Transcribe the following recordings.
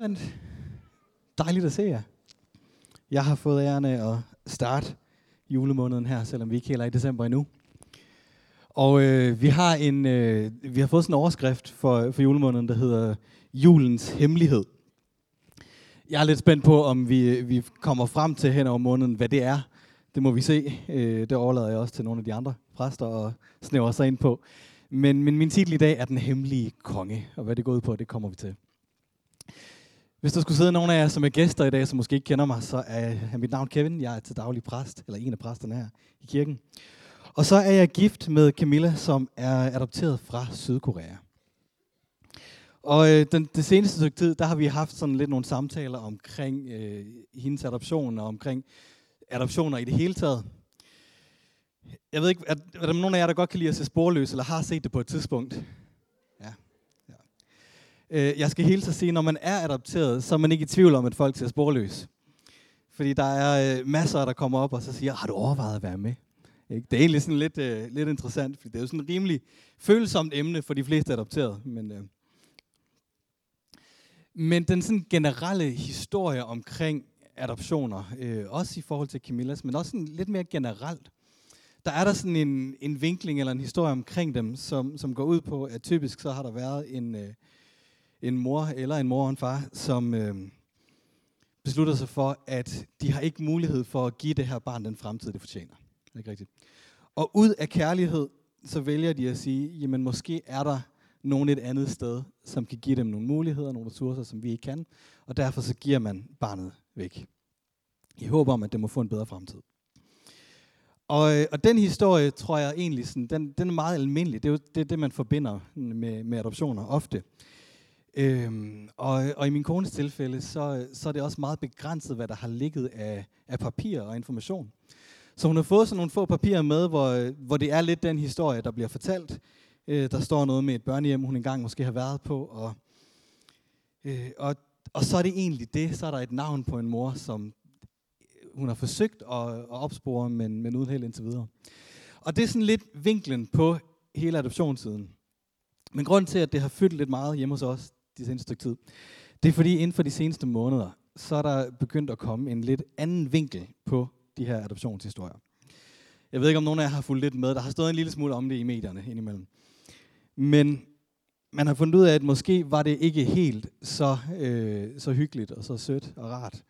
Men dejligt at se jer. Jeg har fået æren af at starte julemåneden her, selvom vi ikke helt er i december endnu. Og øh, vi har en øh, vi har fået sådan en overskrift for, for julemåneden, der hedder Julens Hemmelighed. Jeg er lidt spændt på, om vi, vi kommer frem til hen over måneden, hvad det er. Det må vi se. Øh, det overlader jeg også til nogle af de andre præster og snæver sig ind på. Men, men min titel i dag er Den Hemmelige Konge, og hvad det går ud på, det kommer vi til. Hvis der skulle sidde nogen af jer, som er gæster i dag, som måske ikke kender mig, så er mit navn Kevin. Jeg er til daglig præst, eller en af præsterne her i kirken. Og så er jeg gift med Camilla, som er adopteret fra Sydkorea. Og øh, den, det seneste stykke tid, der har vi haft sådan lidt nogle samtaler omkring øh, hendes adoption og omkring adoptioner i det hele taget. Jeg ved ikke, er, er der nogen af jer, der godt kan lide at se sporløs, eller har set det på et tidspunkt? Øh, jeg skal hele tiden sige, når man er adopteret, så er man ikke i tvivl om, at folk ser sporløs. Fordi der er øh, masser, der kommer op og så siger, har du overvejet at være med? Ikke? Det er egentlig sådan lidt, øh, lidt interessant, fordi det er jo sådan et rimelig følsomt emne for de fleste adopterede. Men, øh, men den sådan generelle historie omkring adoptioner, øh, også i forhold til Camillas, men også sådan lidt mere generelt, der er der sådan en, en vinkling eller en historie omkring dem, som, som går ud på, at typisk så har der været en, øh, en mor eller en mor og en far, som øh, beslutter sig for, at de har ikke mulighed for at give det her barn den fremtid, det fortjener. Det er Ikke rigtigt? Og ud af kærlighed, så vælger de at sige, jamen måske er der nogen et andet sted, som kan give dem nogle muligheder, nogle ressourcer, som vi ikke kan, og derfor så giver man barnet væk. I håber om, at det må få en bedre fremtid. Og, øh, og den historie, tror jeg egentlig, sådan, den, den er meget almindelig. Det er jo det, det man forbinder med, med adoptioner ofte. Øhm, og, og i min kones tilfælde, så, så er det også meget begrænset, hvad der har ligget af, af papir og information. Så hun har fået sådan nogle få papirer med, hvor, hvor det er lidt den historie, der bliver fortalt. Øh, der står noget med et børnehjem, hun engang måske har været på. Og, øh, og, og så er det egentlig det. Så er der et navn på en mor, som hun har forsøgt at, at opspore, men, men uden held indtil videre. Og det er sådan lidt vinklen på hele adoptionssiden. Men grund til, at det har fyldt lidt meget hjemme hos os, de seneste stykke tid. Det er fordi inden for de seneste måneder, så er der begyndt at komme en lidt anden vinkel på de her adoptionshistorier. Jeg ved ikke, om nogen af jer har fulgt lidt med. Der har stået en lille smule om det i medierne indimellem. Men man har fundet ud af, at måske var det ikke helt så, øh, så hyggeligt og så sødt og rart.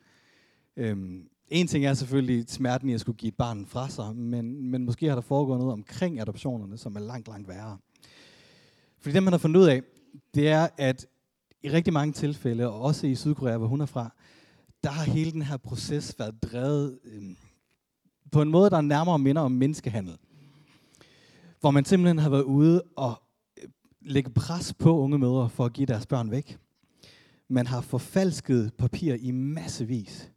Øhm, en ting er selvfølgelig smerten i at skulle give et barn fra sig, men, men måske har der foregået noget omkring adoptionerne, som er langt, langt værre. Fordi det, man har fundet ud af, det er, at i rigtig mange tilfælde, og også i Sydkorea, hvor hun er fra, der har hele den her proces været drevet øh, på en måde, der nærmere minder om menneskehandel. Hvor man simpelthen har været ude og øh, lægge pres på unge mødre for at give deres børn væk. Man har forfalsket papir i massevis.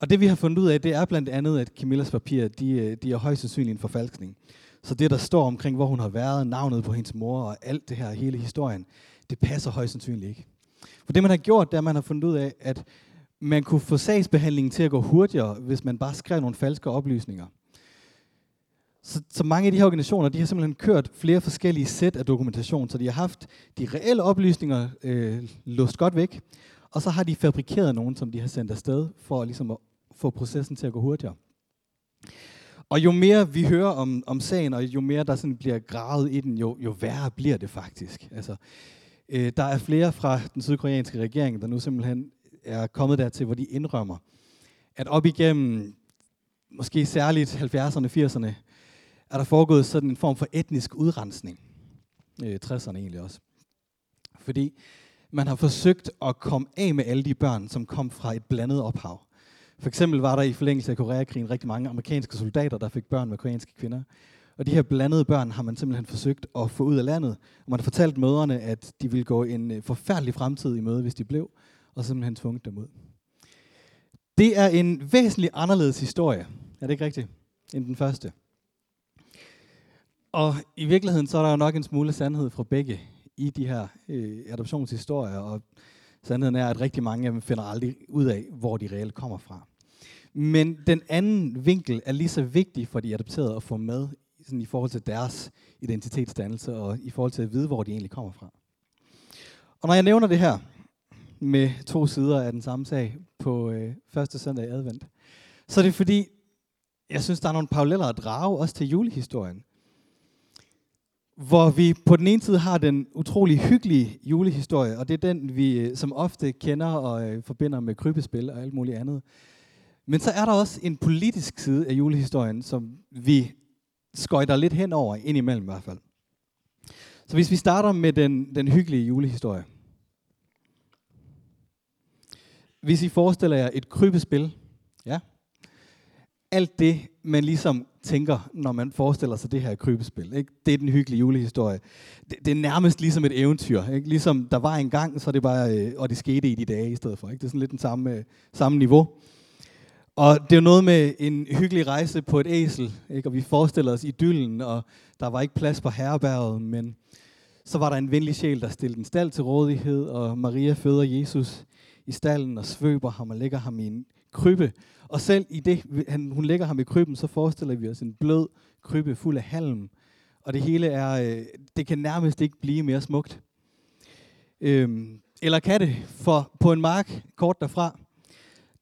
Og det vi har fundet ud af, det er blandt andet, at Camillas papir, de, øh, de er højst sandsynligt en forfalskning. Så det, der står omkring, hvor hun har været, navnet på hendes mor og alt det her, hele historien, det passer højst sandsynligt ikke. For det, man har gjort, det er, at man har fundet ud af, at man kunne få sagsbehandlingen til at gå hurtigere, hvis man bare skrev nogle falske oplysninger. Så, så mange af de her organisationer, de har simpelthen kørt flere forskellige sæt af dokumentation, så de har haft de reelle oplysninger øh, låst godt væk, og så har de fabrikeret nogen, som de har sendt afsted, for ligesom at få processen til at gå hurtigere. Og jo mere vi hører om, om sagen, og jo mere der sådan bliver gravet i den, jo, jo værre bliver det faktisk. Altså, Øh, der er flere fra den sydkoreanske regering, der nu simpelthen er kommet dertil, hvor de indrømmer, at op igennem måske særligt 70'erne, 80'erne, er der foregået sådan en form for etnisk udrensning. Øh, 60'erne egentlig også. Fordi man har forsøgt at komme af med alle de børn, som kom fra et blandet ophav. For eksempel var der i forlængelse af Koreakrigen rigtig mange amerikanske soldater, der fik børn med koreanske kvinder. Og de her blandede børn har man simpelthen forsøgt at få ud af landet. Og man har fortalt mødrene, at de ville gå en øh, forfærdelig fremtid i møde, hvis de blev, og simpelthen tvunget dem ud. Det er en væsentlig anderledes historie, er det ikke rigtigt, end den første. Og i virkeligheden så er der jo nok en smule sandhed fra begge i de her øh, adoptionshistorier, og sandheden er, at rigtig mange af dem finder aldrig ud af, hvor de reelt kommer fra. Men den anden vinkel er lige så vigtig for de adopterede at få med sådan i forhold til deres identitetsdannelse og i forhold til at vide, hvor de egentlig kommer fra. Og når jeg nævner det her, med to sider af den samme sag på øh, første søndag i advent, så er det fordi, jeg synes, der er nogle paralleller at drage også til julehistorien. Hvor vi på den ene side har den utrolig hyggelige julehistorie, og det er den, vi øh, som ofte kender og øh, forbinder med krybespil og alt muligt andet. Men så er der også en politisk side af julehistorien, som vi skøjter lidt hen over, indimellem i hvert fald. Så hvis vi starter med den, den hyggelige julehistorie. Hvis I forestiller jer et krybespil, ja, alt det, man ligesom tænker, når man forestiller sig det her krybespil. Ikke? Det er den hyggelige julehistorie. Det, det er nærmest ligesom et eventyr. Ikke? Ligesom der var en gang, så det bare, øh, og det skete i de dage i stedet for. Ikke? Det er sådan lidt den samme, øh, samme niveau. Og det er jo noget med en hyggelig rejse på et æsel, ikke? og vi forestiller os idyllen, og der var ikke plads på herberget, men så var der en venlig sjæl, der stillede en stald til rådighed, og Maria føder Jesus i stallen og svøber ham og lægger ham i en krybbe. Og selv i det, han, hun lægger ham i krybben, så forestiller vi os en blød krybbe fuld af halm. Og det hele er, øh, det kan nærmest ikke blive mere smukt. Øhm, eller kan det? For på en mark kort derfra,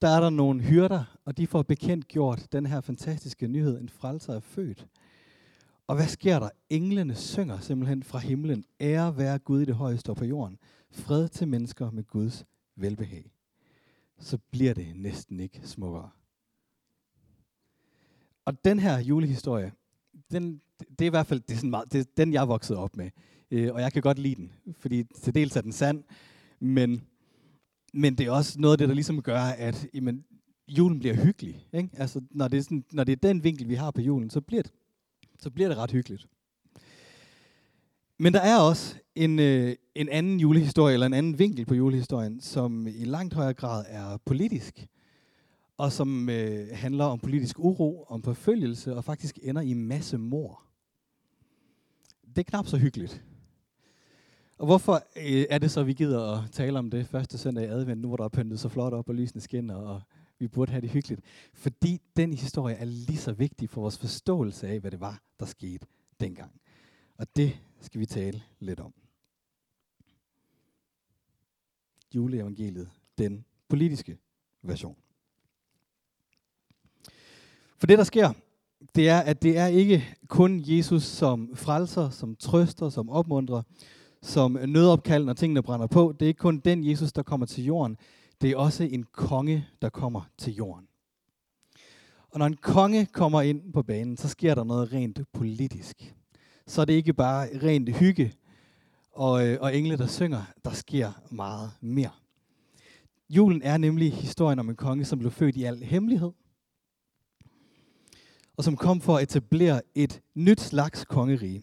der er der nogle hyrder, og de får bekendt gjort den her fantastiske nyhed, en frelser er født. Og hvad sker der? Englene synger simpelthen fra himlen, ære være Gud i det højeste og på jorden, fred til mennesker med Guds velbehag. Så bliver det næsten ikke smukkere. Og den her julehistorie, den, det er i hvert fald det er sådan meget, det er den, jeg voksede op med. Øh, og jeg kan godt lide den, fordi til dels er den sand, men, men det er også noget af det, der ligesom gør, at jamen, julen bliver hyggelig. Ikke? Altså, når, det er sådan, når det er den vinkel, vi har på julen, så bliver det, så bliver det ret hyggeligt. Men der er også en, øh, en anden julehistorie, eller en anden vinkel på julehistorien, som i langt højere grad er politisk, og som øh, handler om politisk uro, om forfølgelse, og faktisk ender i masse mor. Det er knap så hyggeligt. Og hvorfor øh, er det så, at vi gider at tale om det første søndag i advent, nu hvor der er pyntet så flot op, og lysene skinner, og vi burde have det hyggeligt? Fordi den historie er lige så vigtig for vores forståelse af, hvad det var, der skete dengang. Og det skal vi tale lidt om. Juleevangeliet, den politiske version. For det, der sker, det er, at det er ikke kun Jesus som frelser, som trøster, som opmuntrer, som nødopkald, når tingene brænder på. Det er ikke kun den Jesus, der kommer til jorden. Det er også en konge, der kommer til jorden. Og når en konge kommer ind på banen, så sker der noget rent politisk. Så er det ikke bare rent hygge og, øh, og engle, der synger. Der sker meget mere. Julen er nemlig historien om en konge, som blev født i al hemmelighed, og som kom for at etablere et nyt slags kongerige.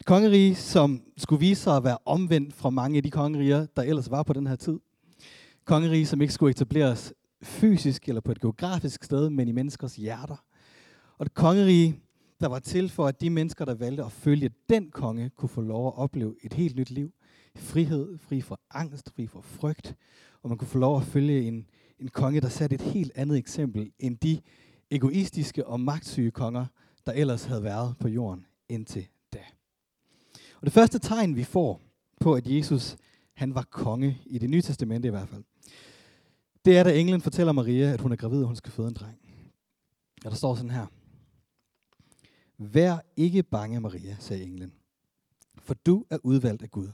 Et kongerige, som skulle vise sig at være omvendt fra mange af de kongeriger, der ellers var på den her tid. Kongerige, som ikke skulle etableres fysisk eller på et geografisk sted, men i menneskers hjerter. Og et kongerige, der var til for, at de mennesker, der valgte at følge den konge, kunne få lov at opleve et helt nyt liv. Frihed, fri for angst, fri for frygt. Og man kunne få lov at følge en, en konge, der satte et helt andet eksempel end de egoistiske og magtsyge konger, der ellers havde været på jorden indtil da. Og det første tegn, vi får på, at Jesus han var konge, i det nye testamente i hvert fald, det er, da englen fortæller Maria, at hun er gravid, og hun skal føde en dreng. Og der står sådan her. Vær ikke bange, Maria, sagde englen, for du er udvalgt af Gud.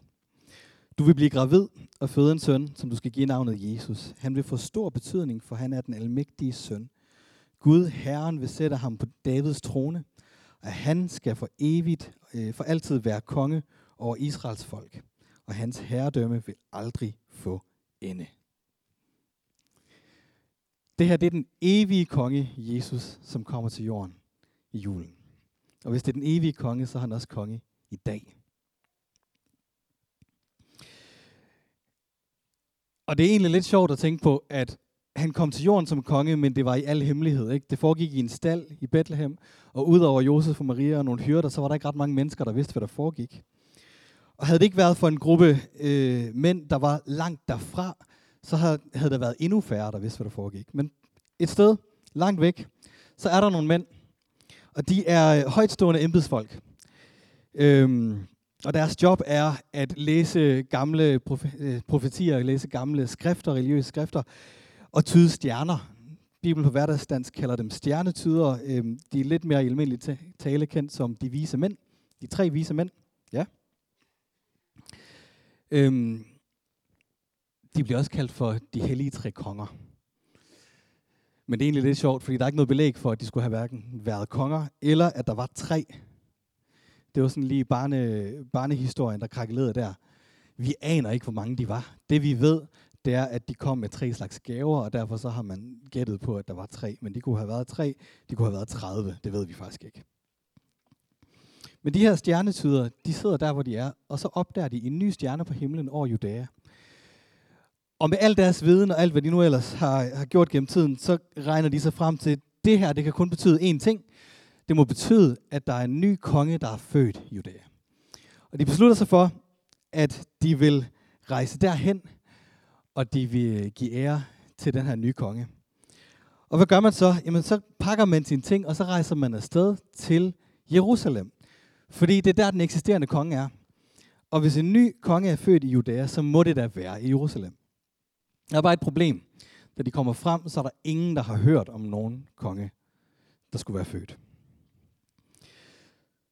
Du vil blive gravid og føde en søn, som du skal give navnet Jesus. Han vil få stor betydning, for han er den almægtige søn. Gud, Herren, vil sætte ham på Davids trone, og han skal for evigt, øh, for altid være konge over Israels folk, og hans herredømme vil aldrig få ende. Det her det er den evige konge, Jesus, som kommer til jorden i julen. Og hvis det er den evige konge, så er han også konge i dag. Og det er egentlig lidt sjovt at tænke på, at han kom til jorden som konge, men det var i al hemmelighed. Ikke? Det foregik i en stald i Bethlehem, og udover Josef og Maria og nogle hyrder, så var der ikke ret mange mennesker, der vidste, hvad der foregik. Og havde det ikke været for en gruppe øh, mænd, der var langt derfra, så havde, havde der været endnu færre, der vidste, hvad der foregik. Men et sted langt væk, så er der nogle mænd, og de er øh, højtstående embedsfolk. Øhm, Og deres job er at læse gamle profe- øh, profetier, læse gamle skrifter, religiøse skrifter, og tyde stjerner. Bibelen på hverdagsdansk kalder dem stjernetyder. Øhm, de er lidt mere i almindelig tale kendt som de vise mænd. De tre vise mænd. Ja. Øhm, de bliver også kaldt for de hellige tre konger. Men det er egentlig lidt sjovt, fordi der er ikke noget belæg for, at de skulle have hverken været konger, eller at der var tre. Det var sådan lige barne, barnehistorien, der krakkelerede der. Vi aner ikke, hvor mange de var. Det vi ved, det er, at de kom med tre slags gaver, og derfor så har man gættet på, at der var tre. Men de kunne have været tre, de kunne have været 30. Det ved vi faktisk ikke. Men de her stjernetyder, de sidder der, hvor de er, og så opdager de en ny stjerne på himlen over Judæa. Og med al deres viden og alt, hvad de nu ellers har, har gjort gennem tiden, så regner de sig frem til, at det her det kan kun betyde én ting. Det må betyde, at der er en ny konge, der er født i Judæa. Og de beslutter sig for, at de vil rejse derhen, og de vil give ære til den her nye konge. Og hvad gør man så? Jamen, så pakker man sine ting, og så rejser man afsted til Jerusalem. Fordi det er der, den eksisterende konge er. Og hvis en ny konge er født i Judæa, så må det da være i Jerusalem. Der er bare et problem. Da de kommer frem, så er der ingen, der har hørt om nogen konge, der skulle være født.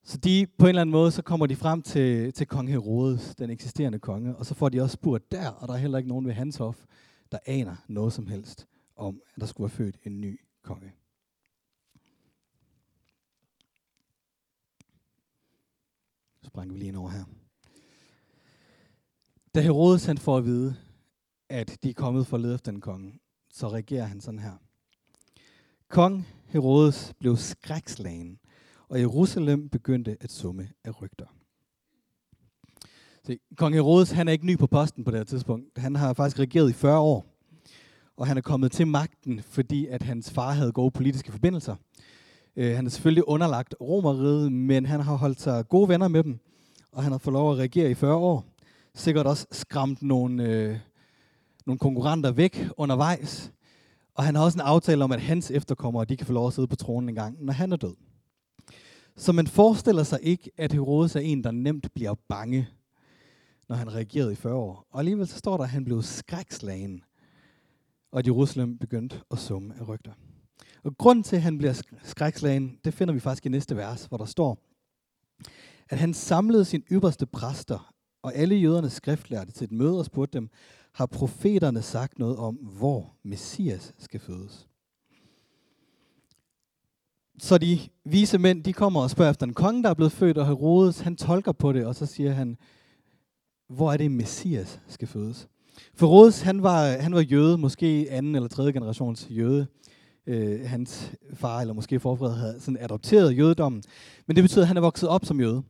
Så de, på en eller anden måde, så kommer de frem til, til kong Herodes, den eksisterende konge, og så får de også spurgt der, og der er heller ikke nogen ved hans hof, der aner noget som helst om, at der skulle være født en ny konge. Så springer vi lige ind over her. Da Herodes han får at vide, at de er kommet for at lede efter den konge, så reagerer han sådan her. Kong Herodes blev skrækslagen, og Jerusalem begyndte at summe af rygter. Se, kong Herodes han er ikke ny på posten på det her tidspunkt. Han har faktisk regeret i 40 år, og han er kommet til magten, fordi at hans far havde gode politiske forbindelser. Uh, han er selvfølgelig underlagt romeriet, men han har holdt sig gode venner med dem, og han har fået lov at regere i 40 år. Sikkert også skræmt nogle, uh, nogle konkurrenter væk undervejs. Og han har også en aftale om, at hans efterkommere de kan få lov at sidde på tronen en gang, når han er død. Så man forestiller sig ikke, at Herodes er en, der nemt bliver bange, når han reagerede i 40 år. Og alligevel så står der, at han blev skrækslagen, og at Jerusalem begyndte at summe af rygter. Og grund til, at han bliver skrækslagen, det finder vi faktisk i næste vers, hvor der står, at han samlede sin ypperste præster og alle jødernes skriftlærte til et møde og spurgte dem, har profeterne sagt noget om, hvor Messias skal fødes? Så de vise mænd, de kommer og spørger efter en konge, der er blevet født, og Herodes, han tolker på det, og så siger han, hvor er det Messias skal fødes? For Herodes, han var, han var jøde, måske anden eller tredje generations jøde. Øh, hans far, eller måske forfædre, havde sådan adopteret jødedommen. Men det betyder, at han er vokset op som jøde.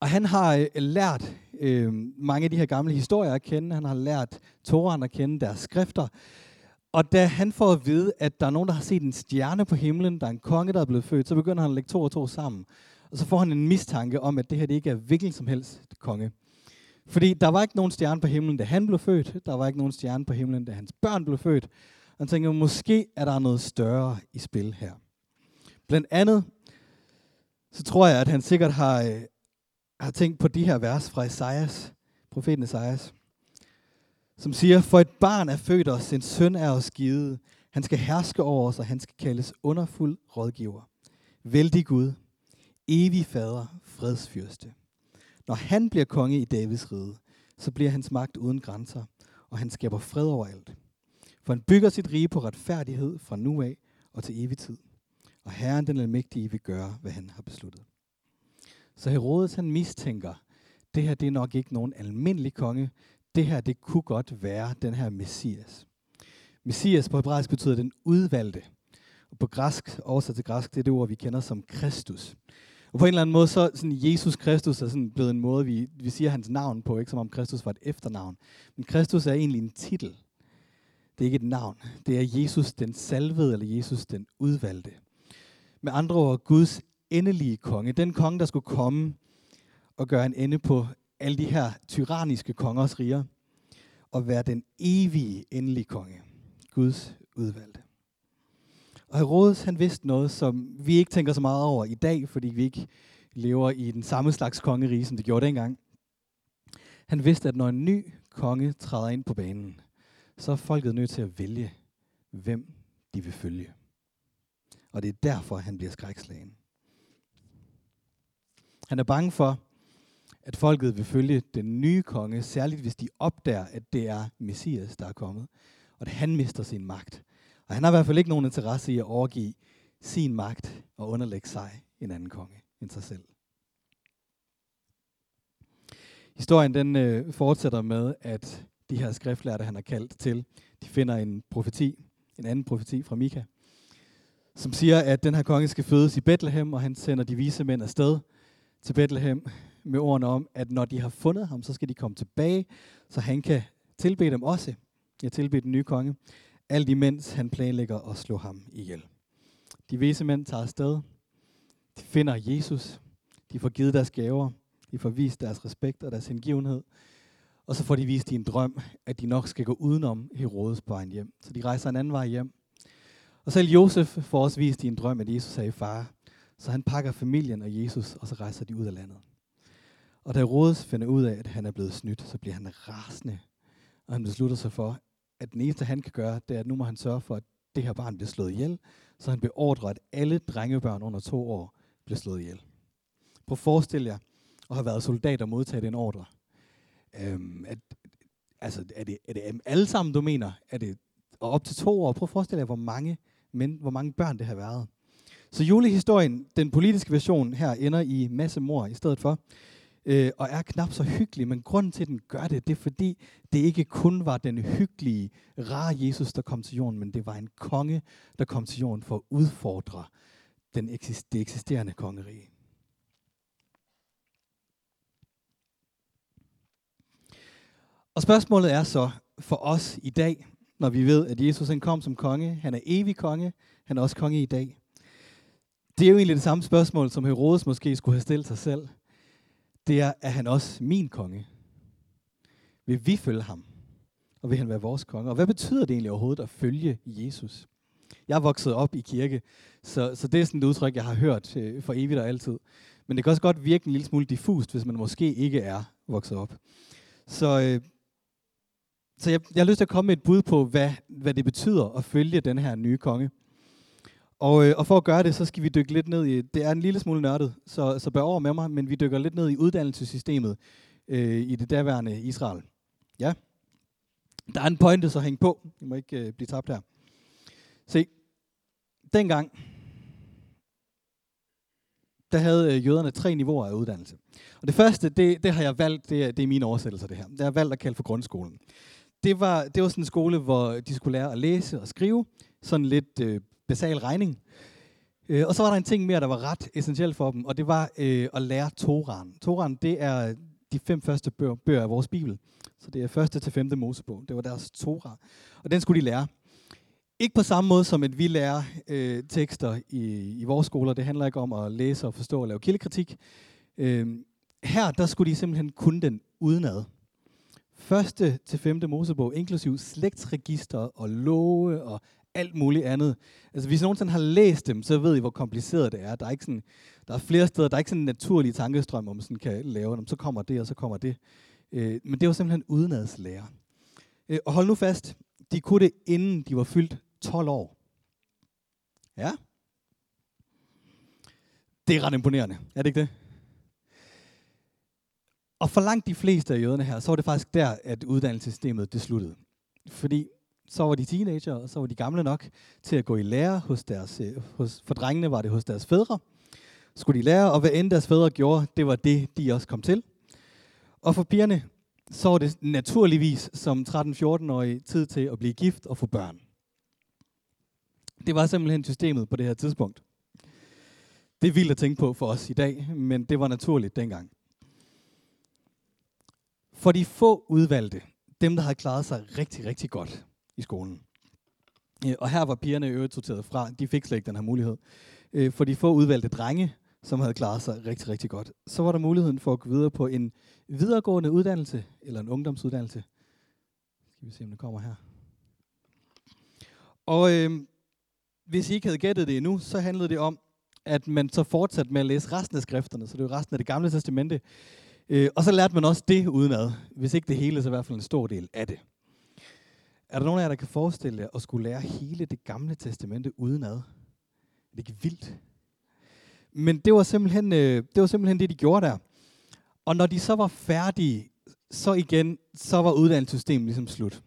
Og han har øh, lært øh, mange af de her gamle historier at kende. Han har lært Toran at kende, deres skrifter. Og da han får at vide, at der er nogen, der har set en stjerne på himlen, der er en konge, der er blevet født, så begynder han at lægge to og to sammen. Og så får han en mistanke om, at det her det ikke er hvilken som helst konge. Fordi der var ikke nogen stjerne på himlen, da han blev født. Der var ikke nogen stjerne på himlen, da hans børn blev født. Og han tænker, måske er der noget større i spil her. Blandt andet, så tror jeg, at han sikkert har, øh, jeg har tænkt på de her vers fra Esajas, profeten Esajas som siger, for et barn er født os, en søn er os givet. Han skal herske over os, og han skal kaldes underfuld rådgiver. Vældig Gud, evig fader, fredsfyrste. Når han bliver konge i Davids rige, så bliver hans magt uden grænser, og han skaber fred overalt. For han bygger sit rige på retfærdighed fra nu af og til evig tid. Og Herren den almægtige vil gøre, hvad han har besluttet. Så Herodes han mistænker, det her det er nok ikke nogen almindelig konge, det her, det kunne godt være den her Messias. Messias på hebraisk betyder den udvalgte. Og på græsk, oversat til græsk, det er det ord, vi kender som Kristus. Og på en eller anden måde, så sådan Jesus Kristus er sådan blevet en måde, vi, vi siger hans navn på, ikke som om Kristus var et efternavn. Men Kristus er egentlig en titel. Det er ikke et navn. Det er Jesus den salvede, eller Jesus den udvalgte. Med andre ord, Guds endelige konge. Den konge, der skulle komme og gøre en ende på alle de her tyranniske kongers riger, og være den evige, endelige konge. Guds udvalgte. Og Herodes, han vidste noget, som vi ikke tænker så meget over i dag, fordi vi ikke lever i den samme slags kongerige, som det gjorde dengang. Han vidste, at når en ny konge træder ind på banen, så er folket nødt til at vælge, hvem de vil følge. Og det er derfor, han bliver skrækslagen. Han er bange for, at folket vil følge den nye konge, særligt hvis de opdager, at det er Messias, der er kommet, og at han mister sin magt. Og han har i hvert fald ikke nogen interesse i at overgive sin magt og underlægge sig en anden konge end sig selv. Historien den øh, fortsætter med, at de her skriftlærte, han har kaldt til, de finder en profeti, en anden profeti fra Mika, som siger, at den her konge skal fødes i Bethlehem, og han sender de vise mænd afsted til Bethlehem med ordene om, at når de har fundet ham, så skal de komme tilbage, så han kan tilbede dem også. Jeg tilbede den nye konge, alt imens han planlægger at slå ham ihjel. De vise mænd tager afsted, de finder Jesus, de får givet deres gaver, de får vist deres respekt og deres hengivenhed, og så får de vist i en drøm, at de nok skal gå udenom Herodes på vejen hjem. Så de rejser en anden vej hjem. Og selv Josef får også vist i en drøm, at Jesus er i fare. Så han pakker familien og Jesus, og så rejser de ud af landet. Og da Herodes finder ud af, at han er blevet snydt, så bliver han rasende. Og han beslutter sig for, at det eneste, han kan gøre, det er, at nu må han sørge for, at det her barn bliver slået ihjel. Så han beordrer, at alle drengebørn under to år bliver slået ihjel. Prøv at forestille jer at have været soldat og modtage den ordre. Øhm, at, altså, er det, er det alle sammen, du mener? Er det og op til to år? Prøv at forestille jer, hvor mange, men, hvor mange børn det har været. Så julehistorien, den politiske version her, ender i masse mor i stedet for øh, og er knap så hyggelig, men grunden til, at den gør det, det er fordi, det ikke kun var den hyggelige, rare Jesus, der kom til jorden, men det var en konge, der kom til jorden for at udfordre den eksist- det eksisterende kongerige. Og spørgsmålet er så for os i dag, når vi ved, at Jesus han kom som konge, han er evig konge, han er også konge i dag. Det er jo egentlig det samme spørgsmål, som Herodes måske skulle have stillet sig selv det er, er han også min konge? Vil vi følge ham? Og vil han være vores konge? Og hvad betyder det egentlig overhovedet at følge Jesus? Jeg er vokset op i kirke, så, så det er sådan et udtryk, jeg har hørt øh, for evigt og altid. Men det kan også godt virke en lille smule diffust, hvis man måske ikke er vokset op. Så, øh, så jeg, jeg har lyst til at komme med et bud på, hvad, hvad det betyder at følge den her nye konge. Og, øh, og for at gøre det, så skal vi dykke lidt ned i, det er en lille smule nørdet, så, så bør over med mig, men vi dykker lidt ned i uddannelsessystemet øh, i det daværende Israel. Ja. Der er en pointe, så hæng på. I må ikke øh, blive tabt her. Se, dengang, der havde øh, jøderne tre niveauer af uddannelse. Og det første, det, det har jeg valgt, det er, det er mine oversættelser det her. Det har jeg valgt at kalde for grundskolen. Det var, det var sådan en skole, hvor de skulle lære at læse og skrive, sådan lidt øh, basal regning. Øh, og så var der en ting mere, der var ret essentiel for dem, og det var øh, at lære Toran. Toran, det er de fem første bøger, bøger af vores Bibel. Så det er første til femte Mosebog. Det var deres Torah. Og den skulle de lære. Ikke på samme måde som at vi lærer øh, tekster i, i vores skoler. Det handler ikke om at læse og forstå og lave kildekritik. Øh, her, der skulle de simpelthen kunne den udenad. Første til femte Mosebog, inklusiv slægtsregister og love og alt muligt andet. Altså hvis I nogensinde har læst dem, så ved I, hvor kompliceret det er. Der er, ikke sådan, der er flere steder, der er ikke sådan en naturlig tankestrøm, hvor man sådan kan lave dem. Så kommer det, og så kommer det. Øh, men det var simpelthen udenadslære. Øh, og hold nu fast, de kunne det, inden de var fyldt 12 år. Ja? Det er ret imponerende, er det ikke det? Og for langt de fleste af jøderne her, så var det faktisk der, at uddannelsessystemet det sluttede. Fordi så var de teenager, og så var de gamle nok til at gå i lære hos deres, øh, hos, for drengene var det hos deres fædre. Skulle de lære, og hvad end deres fædre gjorde, det var det, de også kom til. Og for pigerne, så var det naturligvis som 13-14-årige tid til at blive gift og få børn. Det var simpelthen systemet på det her tidspunkt. Det er vildt at tænke på for os i dag, men det var naturligt dengang. For de få udvalgte, dem der havde klaret sig rigtig, rigtig godt, i skolen. Øh, og her var pigerne øvrigt sorteret fra. De fik slet ikke den her mulighed. Øh, for de få udvalgte drenge, som havde klaret sig rigtig, rigtig godt, så var der muligheden for at gå videre på en videregående uddannelse, eller en ungdomsuddannelse. Skal vi se, om det kommer her. Og øh, hvis I ikke havde gættet det endnu, så handlede det om at man så fortsatte med at læse resten af skrifterne, så det er resten af det gamle testamente. Øh, og så lærte man også det udenad. Hvis ikke det hele, så i hvert fald en stor del af det. Er der nogen af jer, der kan forestille jer at skulle lære hele det gamle testamente udenad? Det er ikke vildt. Men det var, simpelthen, øh, det var simpelthen det, de gjorde der. Og når de så var færdige, så igen, så var uddannelsessystemet ligesom slut.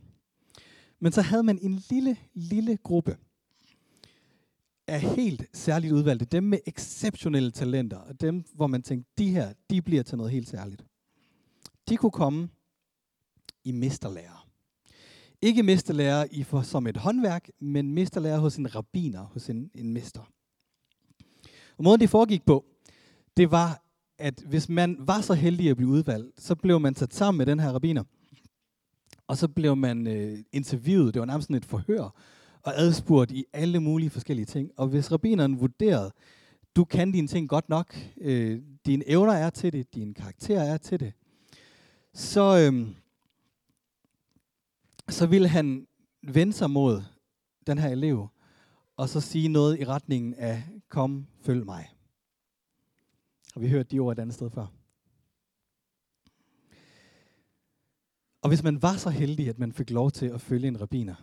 Men så havde man en lille, lille gruppe af helt særligt udvalgte. Dem med exceptionelle talenter. Og dem, hvor man tænkte, de her, de bliver til noget helt særligt. De kunne komme i mesterlærer. Ikke mesterlærer i for, som et håndværk, men mesterlærer hos en rabiner, hos en, en mester. Og måden det foregik på, det var, at hvis man var så heldig at blive udvalgt, så blev man sat sammen med den her rabiner. Og så blev man øh, interviewet, det var nærmest sådan et forhør, og adspurgt i alle mulige forskellige ting. Og hvis rabineren vurderede, du kan dine ting godt nok, øh, dine evner er til det, din karakter er til det, så, øh, så ville han vende sig mod den her elev, og så sige noget i retningen af, kom, følg mig. Har vi hørt de ord et andet sted før? Og hvis man var så heldig, at man fik lov til at følge en rabiner,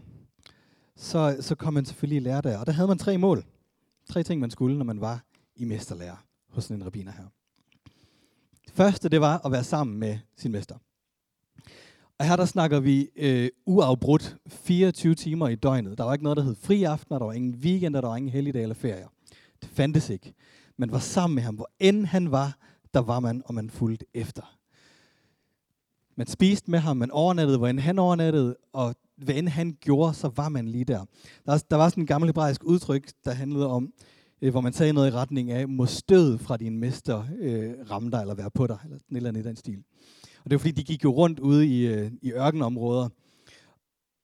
så, så kom man selvfølgelig i lære der. Og der havde man tre mål. Tre ting, man skulle, når man var i mesterlærer hos en rabiner her. Det første, det var at være sammen med sin mester. Og her der snakker vi øh, uafbrudt 24 timer i døgnet. Der var ikke noget, der hed fri aftener, der var ingen weekender, der var ingen helligdage eller ferier. Det fandtes ikke. Man var sammen med ham, hvor end han var, der var man, og man fulgte efter. Man spiste med ham, man overnattede, hvor end han overnattede, og hvad end han gjorde, så var man lige der. Der, der var sådan en gammel hebraisk udtryk, der handlede om, øh, hvor man sagde noget i retning af, må stød fra din mester øh, ramme dig, eller være på dig, eller sådan et eller andet i den stil. Og det var fordi, de gik jo rundt ude i, øh, i ørkenområder.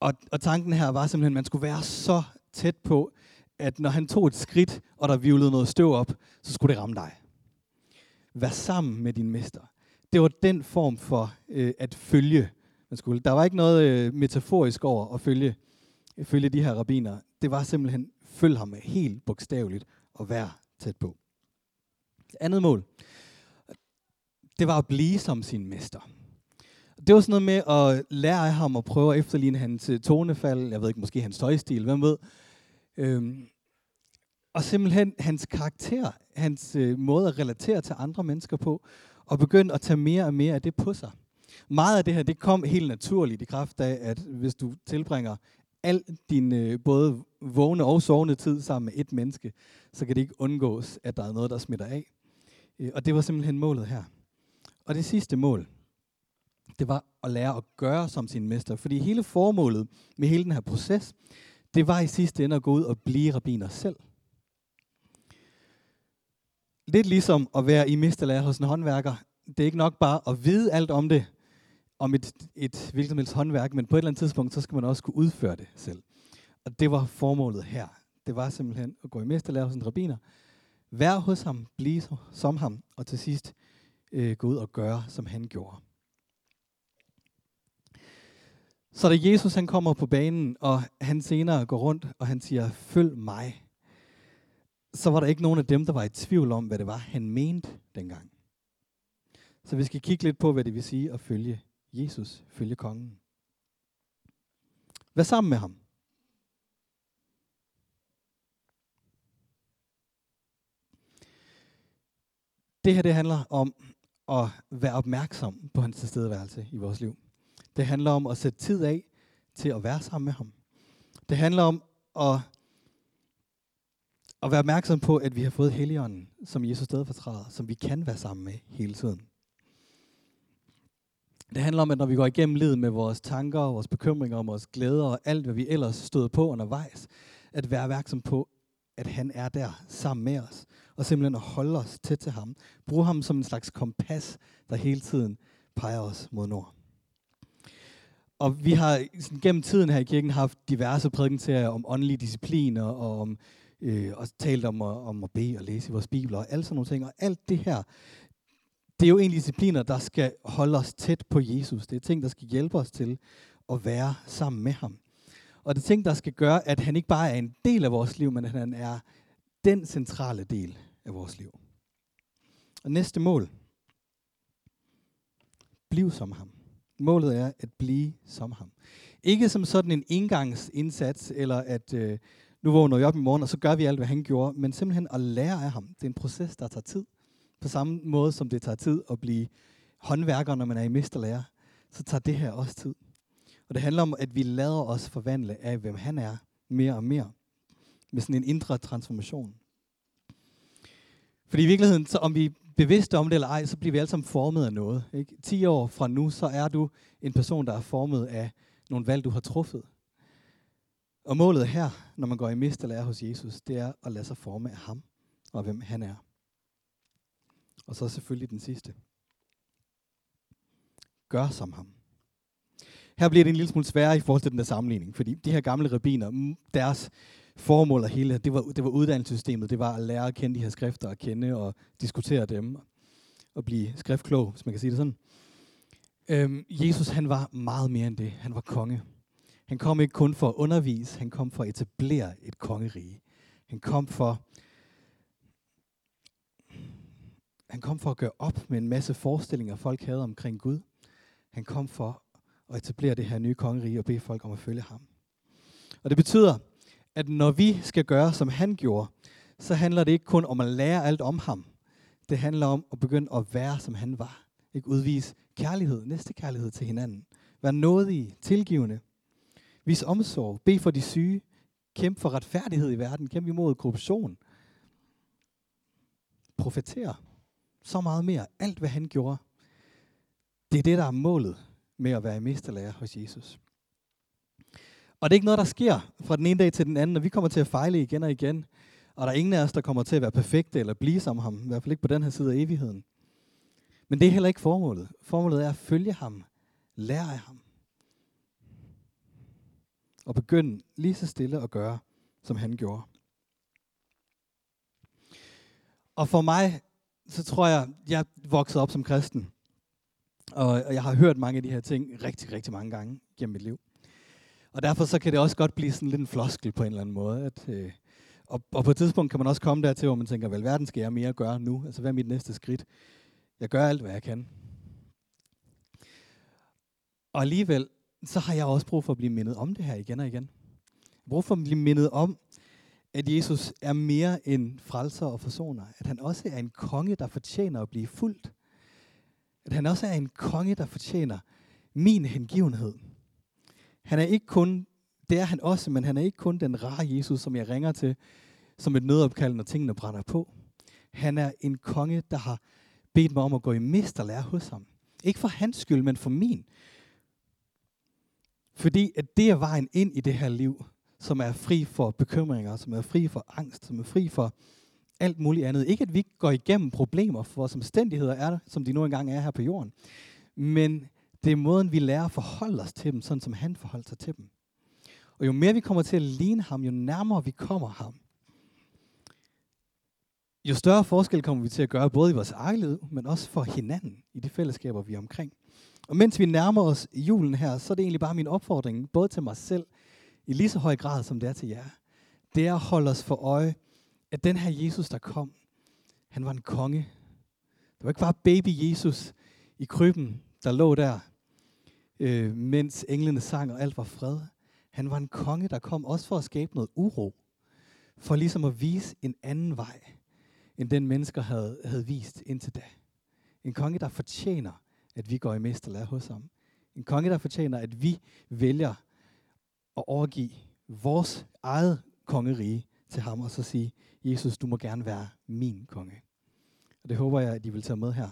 Og, og tanken her var simpelthen, at man skulle være så tæt på, at når han tog et skridt, og der vivlede noget støv op, så skulle det ramme dig. Vær sammen med din mester. Det var den form for øh, at følge, man skulle. Der var ikke noget øh, metaforisk over at følge, øh, følge de her rabiner. Det var simpelthen, følg ham helt bogstaveligt og vær tæt på. Andet mål, det var at blive som sin mester. Det var sådan noget med at lære af ham og prøve at efterligne hans øh, tonefald, jeg ved ikke, måske hans tøjstil, hvem ved. Øhm, og simpelthen hans karakter, hans øh, måde at relatere til andre mennesker på, og begynde at tage mere og mere af det på sig. Meget af det her, det kom helt naturligt i kraft af, at hvis du tilbringer al din øh, både vågne og sovende tid sammen med et menneske, så kan det ikke undgås, at der er noget, der smitter af. Øh, og det var simpelthen målet her. Og det sidste mål, det var at lære at gøre som sin mester. Fordi hele formålet med hele den her proces, det var i sidste ende at gå ud og blive rabiner selv. Lidt ligesom at være i mesterlærer hos en håndværker. Det er ikke nok bare at vide alt om det, om et, et hvilket som helst håndværk, men på et eller andet tidspunkt, så skal man også kunne udføre det selv. Og det var formålet her. Det var simpelthen at gå i mesterlærer hos en rabiner, være hos ham, blive som ham, og til sidst øh, gå ud og gøre, som han gjorde. Så da Jesus han kommer på banen, og han senere går rundt, og han siger, følg mig, så var der ikke nogen af dem, der var i tvivl om, hvad det var, han mente dengang. Så vi skal kigge lidt på, hvad det vil sige at følge Jesus, følge kongen. Vær sammen med ham. Det her det handler om at være opmærksom på hans tilstedeværelse i vores liv. Det handler om at sætte tid af til at være sammen med ham. Det handler om at, at være opmærksom på, at vi har fået Helligånden, som Jesus stedfortræder, som vi kan være sammen med hele tiden. Det handler om, at når vi går igennem livet med vores tanker, vores bekymringer, vores glæder og alt, hvad vi ellers stod på undervejs, at være opmærksom på, at han er der sammen med os, og simpelthen at holde os tæt til ham. Bruge ham som en slags kompas, der hele tiden peger os mod nord. Og vi har sådan, gennem tiden her i kirken haft diverse prædikenterier om åndelige discipliner, og om øh, og talt om, at, om at bede og læse i vores bibler, og alt sådan nogle ting. Og alt det her, det er jo egentlig discipliner, der skal holde os tæt på Jesus. Det er ting, der skal hjælpe os til at være sammen med ham. Og det er ting, der skal gøre, at han ikke bare er en del af vores liv, men at han er den centrale del af vores liv. Og næste mål. Bliv som ham. Målet er at blive som ham. Ikke som sådan en engangsindsats, eller at øh, nu vågner jeg op i morgen, og så gør vi alt, hvad han gjorde, men simpelthen at lære af ham. Det er en proces, der tager tid. På samme måde, som det tager tid at blive håndværker, når man er i mesterlærer, så tager det her også tid. Og det handler om, at vi lader os forvandle af, hvem han er, mere og mere. Med sådan en indre transformation. Fordi i virkeligheden, så om vi er bevidste om det eller ej, så bliver vi alle sammen formet af noget. Ikke? 10 år fra nu, så er du en person, der er formet af nogle valg, du har truffet. Og målet her, når man går i mesterlærer hos Jesus, det er at lade sig forme af ham og hvem han er. Og så selvfølgelig den sidste. Gør som ham. Her bliver det en lille smule sværere i forhold til den der sammenligning, fordi de her gamle rabiner, deres formål og hele, det var, det var uddannelsessystemet, det var at lære at kende de her skrifter, at kende og diskutere dem, og blive skriftklog, hvis man kan sige det sådan. Øhm, Jesus, han var meget mere end det. Han var konge. Han kom ikke kun for at undervise, han kom for at etablere et kongerige. Han kom for han kom for at gøre op med en masse forestillinger, folk havde omkring Gud. Han kom for at etablere det her nye kongerige og bede folk om at følge ham. Og det betyder, at når vi skal gøre, som han gjorde, så handler det ikke kun om at lære alt om ham. Det handler om at begynde at være, som han var. Ikke udvise kærlighed, næste kærlighed til hinanden. Vær nådig, tilgivende. Vis omsorg. Be for de syge. Kæmp for retfærdighed i verden. Kæmp imod korruption. Profeter. Så meget mere. Alt, hvad han gjorde. Det er det, der er målet med at være i mesterlærer hos Jesus. Og det er ikke noget, der sker fra den ene dag til den anden, og vi kommer til at fejle igen og igen. Og der er ingen af os, der kommer til at være perfekte eller blive som ham, i hvert fald ikke på den her side af evigheden. Men det er heller ikke formålet. Formålet er at følge ham, lære af ham. Og begynde lige så stille at gøre, som han gjorde. Og for mig, så tror jeg, jeg voksede op som kristen. Og jeg har hørt mange af de her ting rigtig, rigtig mange gange gennem mit liv. Og derfor så kan det også godt blive sådan lidt en floskel på en eller anden måde. At, øh, og, og på et tidspunkt kan man også komme dertil, hvor man tænker, hvad verden skal jeg mere gøre nu? Altså hvad er mit næste skridt? Jeg gør alt, hvad jeg kan. Og alligevel, så har jeg også brug for at blive mindet om det her igen og igen. Jeg brug for at blive mindet om, at Jesus er mere end frelser og forsoner. At han også er en konge, der fortjener at blive fuldt. At han også er en konge, der fortjener min hengivenhed. Han er ikke kun, det er han også, men han er ikke kun den rare Jesus, som jeg ringer til som et nødopkald, når tingene brænder på. Han er en konge, der har bedt mig om at gå i mesterlære hos ham. Ikke for hans skyld, men for min. Fordi at det er vejen ind i det her liv, som er fri for bekymringer, som er fri for angst, som er fri for alt muligt andet. Ikke at vi går igennem problemer, for vores omstændigheder er, som de nu engang er her på jorden. Men det er måden, vi lærer at forholde os til dem, sådan som han forholder sig til dem. Og jo mere vi kommer til at ligne ham, jo nærmere vi kommer ham, jo større forskel kommer vi til at gøre, både i vores eget liv, men også for hinanden, i de fællesskaber, vi er omkring. Og mens vi nærmer os julen her, så er det egentlig bare min opfordring, både til mig selv, i lige så høj grad som det er til jer. Det er at holde os for øje, at den her Jesus, der kom, han var en konge. Det var ikke bare baby Jesus i krybben, der lå der, øh, mens englene sang og alt var fred. Han var en konge, der kom også for at skabe noget uro. For ligesom at vise en anden vej, end den mennesker havde, havde vist indtil da. En konge, der fortjener, at vi går i mesterlære hos ham. En konge, der fortjener, at vi vælger at overgive vores eget kongerige til ham, og så sige, Jesus, du må gerne være min konge. Og det håber jeg, at I vil tage med her,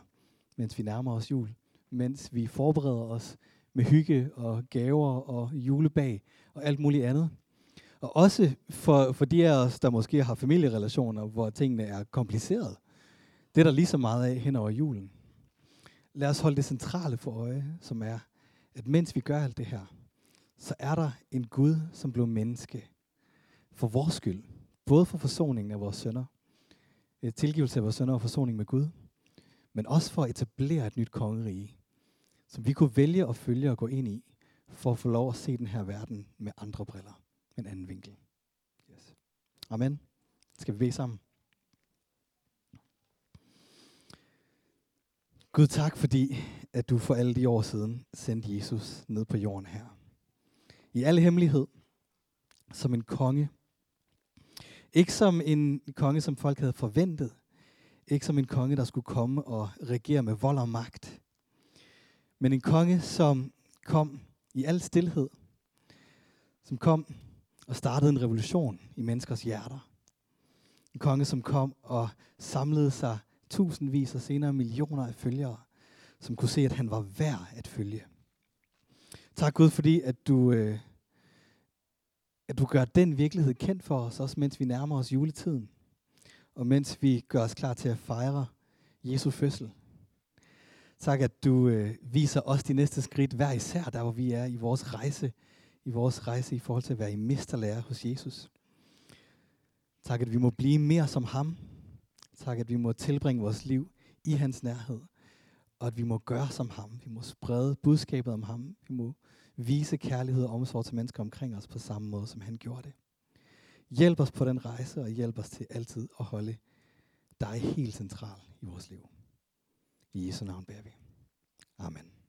mens vi nærmer os jul. Mens vi forbereder os med hygge og gaver og julebag og alt muligt andet. Og også for, for de af os, der måske har familierelationer, hvor tingene er komplicerede. Det er der lige så meget af hen over julen. Lad os holde det centrale for øje, som er, at mens vi gør alt det her, så er der en Gud, som blev menneske for vores skyld. Både for forsoningen af vores sønner, et tilgivelse af vores sønner og forsoning med Gud, men også for at etablere et nyt kongerige, som vi kunne vælge at følge og gå ind i, for at få lov at se den her verden med andre briller, med en anden vinkel. Yes. Amen. Skal vi bede sammen? Gud, tak fordi, at du for alle de år siden sendte Jesus ned på jorden her. I al hemmelighed, som en konge. Ikke som en konge, som folk havde forventet. Ikke som en konge, der skulle komme og regere med vold og magt. Men en konge, som kom i al stillhed. Som kom og startede en revolution i menneskers hjerter. En konge, som kom og samlede sig tusindvis og senere millioner af følgere, som kunne se, at han var værd at følge. Tak Gud, fordi at du, øh, at du gør den virkelighed kendt for os, også mens vi nærmer os juletiden, og mens vi gør os klar til at fejre Jesu fødsel. Tak, at du øh, viser os de næste skridt hver især, der hvor vi er i vores rejse, i vores rejse i forhold til at være i mesterlærer hos Jesus. Tak, at vi må blive mere som ham. Tak, at vi må tilbringe vores liv i hans nærhed. Og at vi må gøre som ham. Vi må sprede budskabet om ham. Vi må vise kærlighed og omsorg til mennesker omkring os på samme måde, som han gjorde det. Hjælp os på den rejse, og hjælp os til altid at holde dig helt central i vores liv. I Jesu navn beder vi. Amen.